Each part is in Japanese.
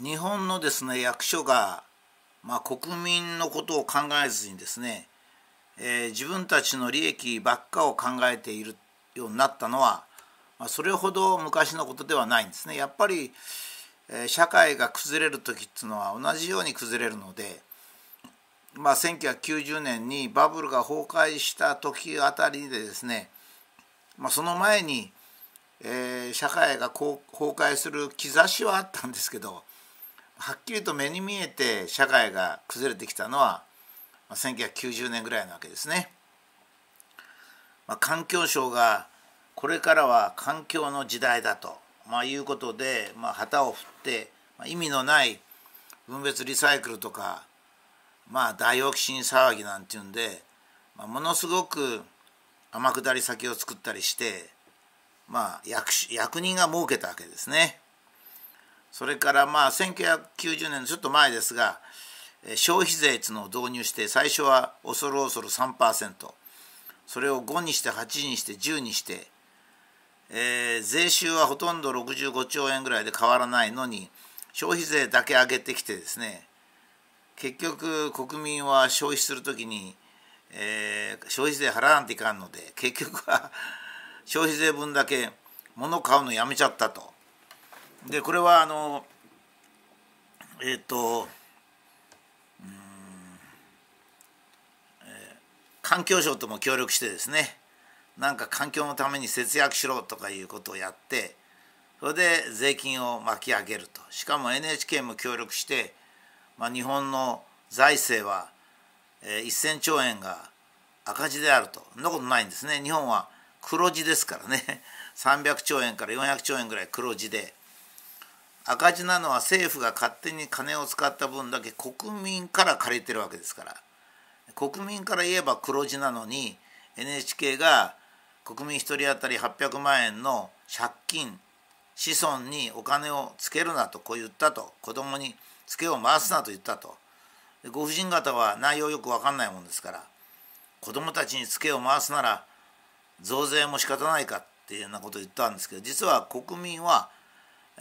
日本のですね役所が、まあ、国民のことを考えずにですね、えー、自分たちの利益ばっかを考えているようになったのは、まあ、それほど昔のことではないんですね。やっぱり、えー、社会が崩れる時っていうのは同じように崩れるので、まあ、1990年にバブルが崩壊した時あたりでですね、まあ、その前に、えー、社会が崩壊する兆しはあったんですけどはっきりと目に見えて社会が崩れてきたのは、1990年ぐらいなわけですね。まあ、環境省がこれからは環境の時代だと、まあ、いうことで、まあ、旗を振って、まあ、意味のない分別リサイクルとかまあダイオキシン騒ぎなんていうんで、まあ、ものすごく天下り先を作ったりしてまあ役役人が儲けたわけですね。それからまあ1990年のちょっと前ですが消費税っていうのを導入して最初は恐る恐る3%それを5にして8にして10にして、えー、税収はほとんど65兆円ぐらいで変わらないのに消費税だけ上げてきてですね結局国民は消費する時に、えー、消費税払わんといかんので結局は消費税分だけ物買うのやめちゃったと。でこれはあのえっ、ー、とうん、えー、環境省とも協力してですねなんか環境のために節約しろとかいうことをやってそれで税金を巻き上げると。しかも NHK も協力してまあ、日本の財政は、えー、1,000兆円が赤字であると。そんなことないんですね。日本は黒字ですからね。300兆円から400兆円ぐらい黒字で。赤字なのは政府が勝手に金を使った分だけ国民から借りてるわけですから。国民から言えば黒字なのに NHK が国民1人当たり800万円の借金子孫にお金をつけるなとこう言ったと子供にツケを回すなと言ったと。ご婦人方は内容よく分かんないもんですから子供たちにツケを回すなら増税も仕方ないかっていうようなことを言ったんですけど実は国民は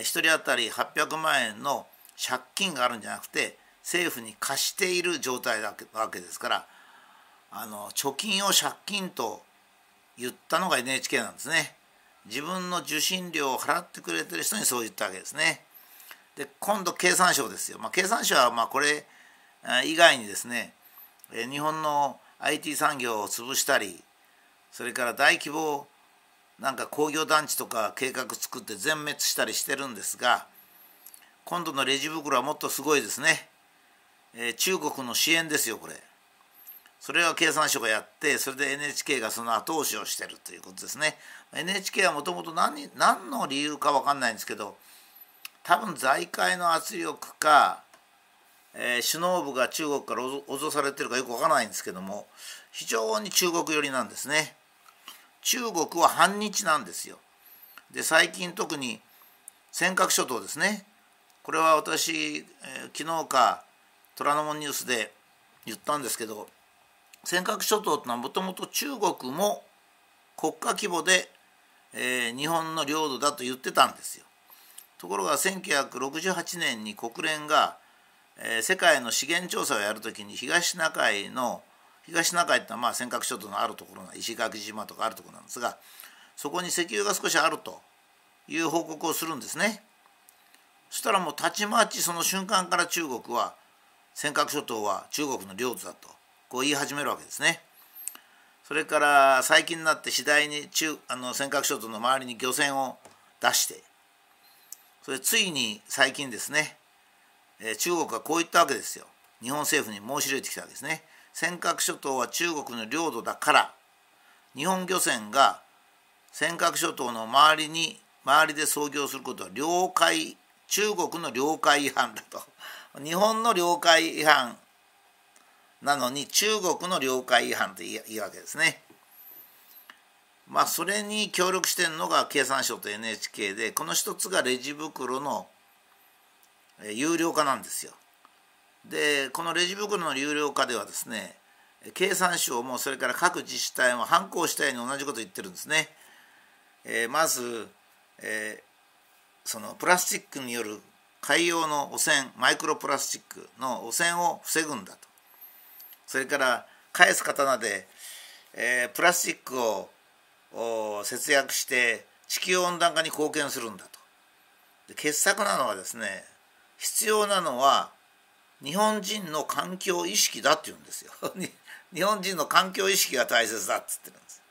1人当たり800万円の借金があるんじゃなくて政府に貸している状態なわけですからあの貯金を借金と言ったのが NHK なんですね。自分の受信料を払ってくれてる人にそう言ったわけですね。で今度経産省ですよ、まあ、経産省はまあこれ以外にですね日本の IT 産業を潰したりそれから大規模なんか工業団地とか計画作って全滅したりしてるんですが今度のレジ袋はもっとすごいですね、えー、中国の支援ですよこれ。それは経産省がやってそれで NHK がその後押しをしてるということですね。NHK はもともと何何の理由か分かんないんですけど多分財界の圧力か、えー、首脳部が中国から脅されてるかよくわからないんですけども非常に中国寄りなんですね。中国は反日なんですよ。で最近特に尖閣諸島ですねこれは私、えー、昨日か虎ノ門ニュースで言ったんですけど尖閣諸島というのはもともと中国も国家規模で、えー、日本の領土だと言ってたんですよ。ところが1968年に国連が、えー、世界の資源調査をやるときに東シナ海の東シナ海ってのはまあ尖閣諸島のあるところ石垣島とかあるところなんですがそこに石油が少しあるという報告をするんですね。そしたらもうたちまちその瞬間から中国は尖閣諸島は中国の領土だとこう言い始めるわけですね。それから最近になって次第に中あの尖閣諸島の周りに漁船を出してそれついに最近ですね、え、中国はこう言ったわけですよ日本政府に申し入れてきたわけですね尖閣諸島は中国の領土だから日本漁船が尖閣諸島の周りに周りで操業することは領海中国の領海違反だと日本の領海違反なのに中国の領海違反と言うわけですね。まあそれに協力してるのが経産省と NHK でこの一つがレジ袋の有料化なんですよ。でこのレジ袋の有料化ではですね経産省もそれから各自治体も反抗したように同じこと言ってるんですね。えー、まず、えー、そのプラスチックによる海洋の汚染マイクロプラスチックの汚染を防ぐんだとそれから返す刀で、えー、プラスチックを節約して地球温暖化に貢献するんだとで傑作なのはですね必要なのは日本人の環境意識だって言うんですよ。日本人の環境意識が大切だっつってるんです。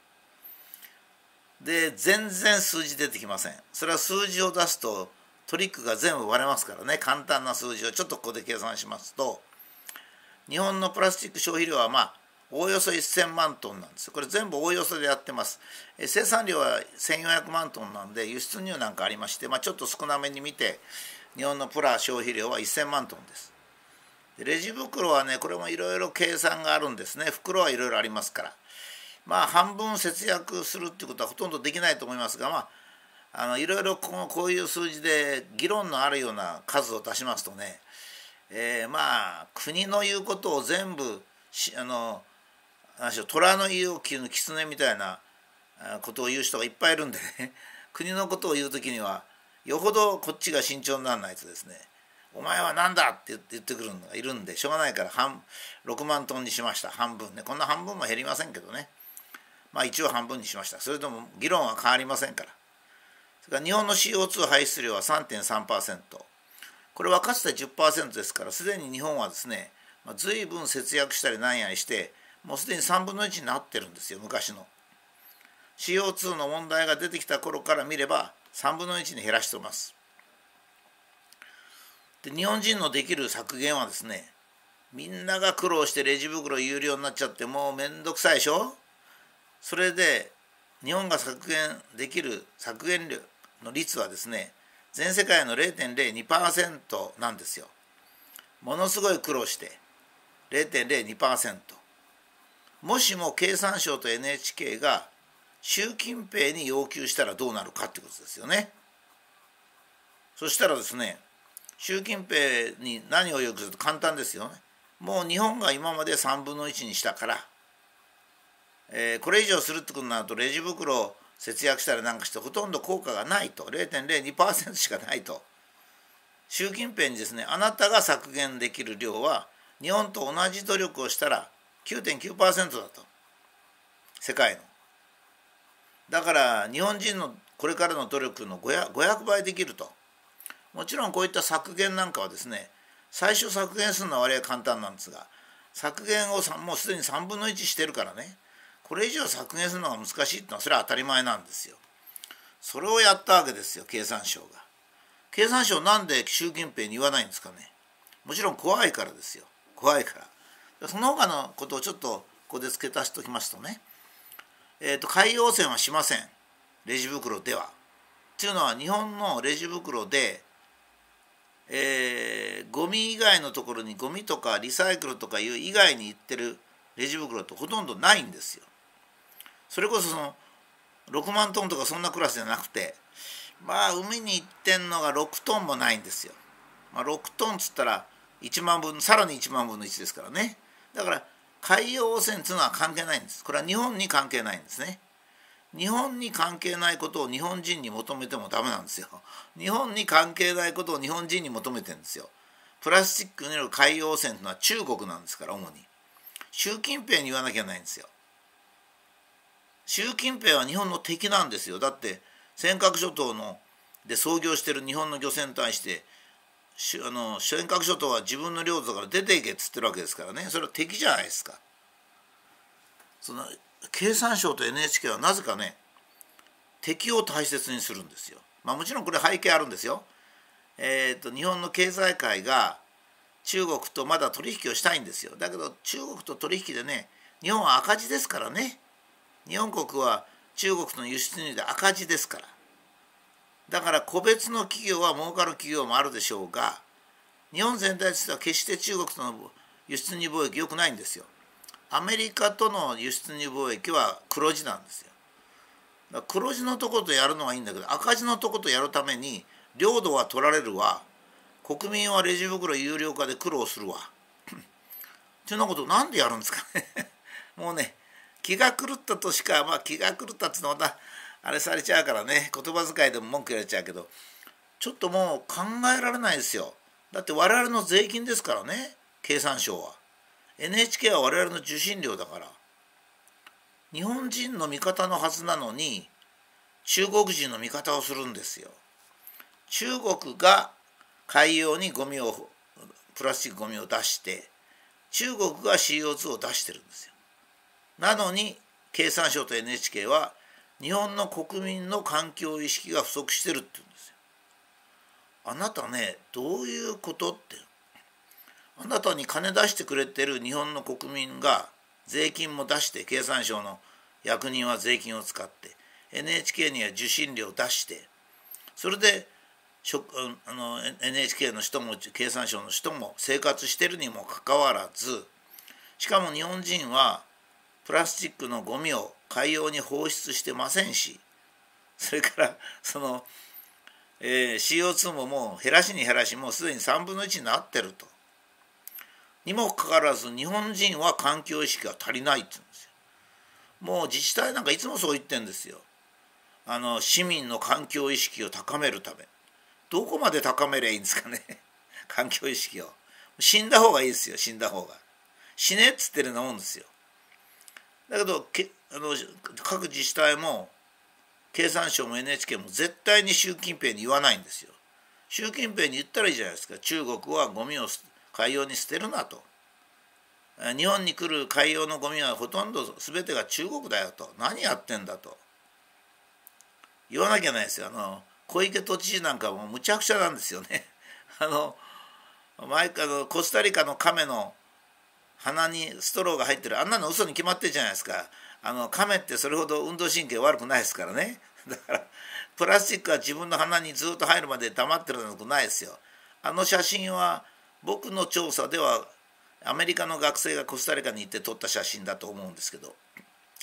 で全然数字出てきません。それは数字を出すとトリックが全部割れますからね。簡単な数字をちょっとここで計算しますと。日本のプラスチック消費量はまあおおよそ1000万トンなんですこれ全部おおよそでやってます。生産量は1400万トンなんで輸出入なんかありまして、まあ、ちょっと少なめに見て日本のプラ消費量は1000万トンです。レジ袋はねこれもいろいろ計算があるんですね。袋はいろいろありますから。まあ半分節約するっていうことはほとんどできないと思いますがまああのいろいろここういう数字で議論のあるような数を出しますとね、えー、まあ国の言うことを全部あの何しろ虎の言う狐みたいなことを言う人がいっぱいいるんでね国のことを言う時にはよほどこっちが慎重にならないとですねお前は何だって言ってくるのがいるんでしょうがないから半6万トンにしました。半分。ねこんな半分も減りませんけどね。まあ一応半分にしました。それとも議論は変わりませんから。それから日本の CO2 排出量は3.3%これはかつて10%ですからすでに日本はですね、まあ、随分節約したりなんやりしてもうすでに3分の1になってるんですよ昔の。CO2 の問題が出てきた頃から見れば3分の1に減らしてます。で日本人のできる削減はですねみんなが苦労してレジ袋有料になっちゃってもうめんどくさいでしょ？それで日本が削減できる削減量の率はですね全世界の0.02%なんですよ。ものすごい苦労して0.02%もしも経産省と NHK が習近平に要求したらどうなるかってことですよね。そしたらですね習近平に何を要求すると簡単ですよね。もう日本が今まで3分の1にしたから、えー、これ以上するってことになるとレジ袋を節約したりなんかしてほとんど効果がないと。0.02%しかないと。習近平にですねあなたが削減できる量は日本と同じ努力をしたら9.9%だと。世界の。だから日本人のこれからの努力の 500, 500倍できると。もちろんこういった削減なんかはですね最初削減するのは割合簡単なんですが削減をもうすでに3分の1してるからねこれ以上削減するのが難しいってのはそれは当たり前なんですよ。それをやったわけですよ経産省が。経産省なんで習近平に言わないんですかね。もちろん怖いからですよ怖いから。その他のことをちょっとここで付け足しておきますとね、えーと、海洋汚染はしませんレジ袋では。っていうのは日本のレジ袋で、えー、ゴミ以外のところにゴミとかリサイクルとかいう以外に行ってるレジ袋ってほとんどないんですよ。それこそその6万トンとかそんなクラスじゃなくてまあ海に行ってんのが6トンもないんですよ。まあ、6トンっつったら1万分さらに1万分の1ですからねだから海洋汚染っていうのは関係ないんですこれは日本に関係ないんですね日本に関係ないことを日本人に求めてもダメなんですよ。日本に関係ないことを日本人に求めてんですよ。プラスチックによる海洋汚染というのは中国なんですから主に。習近平に言わなきゃないんですよ。習近平は日本の敵なんですよ。だって尖閣諸島ので操業してる日本の漁船に対してあの尖閣諸島は自分の領土から出ていけっつってるわけですからね。それは敵じゃないですか。その経産省と NHK はなぜかね敵を大切にするんですよ。まあ、もちろんこれ背景あるんですよ。えーと、日本の経済界が中国とまだ取引をしたいんですよ。だけど中国と取引でね日本は赤字ですからね。日本国は中国との輸出入で赤字ですからだから個別の企業は儲かる企業もあるでしょうが日本全体としては決して中国との輸出入貿易良くないんですよ。アメリカとの輸出入貿易は黒字なんですよ。黒字のとことやるのはいいんだけど赤字のとことやるために領土は取られるわ。国民はレジ袋有料化で苦労するわ。っていうようなことなんでやるんですかね。もうね気が狂ったとしかまあ気が狂ったっていうのはまたあれされちゃうからね。言葉遣いでも文句言われちゃうけどちょっともう考えられないですよ。だって我々の税金ですからね経産省は。NHK は我々の受信料だから。日本人の味方のはずなのに中国人の味方をするんですよ。中国が海洋にゴミをプラスチックゴミを出して中国が CO2 を出してるんですよ。なのに経産省と NHK は日本の国民の環境意識が不足してるって言うんですよ。あなたねどういうことってあなたに金出してくれてる日本の国民が税金も出して経産省の役人は税金を使って NHK には受信料を出してそれであの NHK の人も経産省の人も生活してるにもかかわらずしかも日本人はプラスチックのゴミを海洋に放出してませんしそれからその、えー、CO2 ももう減らしに減らしもうすでに3分の1になってると。にもかかわらず日本人は環境意識が足りないって言うんですよ。もう自治体なんかいつもそう言ってんですよ。あの市民の環境意識を高めるためどこまで高めりゃいいんですかね 環境意識を死んだ方がいいですよ死んだ方が死ねっつってるようなもんですよだけどけあの各自治体も経産省も NHK も絶対に習近平に言わないんですよ。習近平に言ったらいいじゃないですか中国はゴミを海洋に捨てるなと。日本に来る海洋のゴミはほとんど全てが中国だよと。何やってんだと。言わなきゃないですよ。あの小池都知事なんかもむちゃくちゃなんですよね。あの前からのコスタリカの亀の鼻にストローが入ってる。あんなの嘘に決まってるじゃないですか。あの亀ってそれほど運動神経悪くないですからね。だからプラスチックは自分の鼻にずっと入るまで黙ってるのくないですよ。あの写真は僕の調査ではアメリカの学生がコスタリカに行って撮った写真だと思うんですけど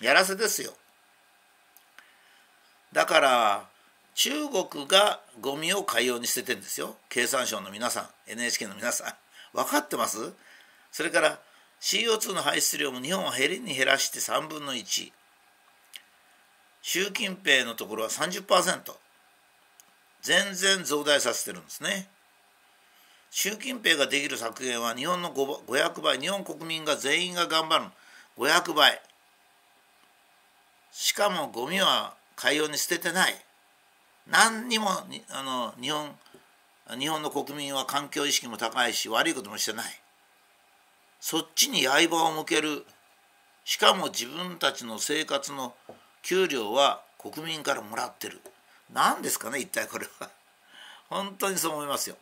やらせですよ。だから中国がゴミを海洋に捨ててんですよ。経産省の皆さん NHK の皆さん。分かってます？それから CO2 の排出量も日本は減りに減らして3分の1習近平のところは30%全然増大させてるんですね。習近平ができる削減は日本の500倍日本国民が全員が頑張る500倍しかもゴミは海洋に捨ててない。何にもあの日本日本の国民は環境意識も高いし悪いこともしてない。そっちに刃を向ける。しかも自分たちの生活の給料は国民からもらってる。何ですかね一体これは。本当にそう思いますよ。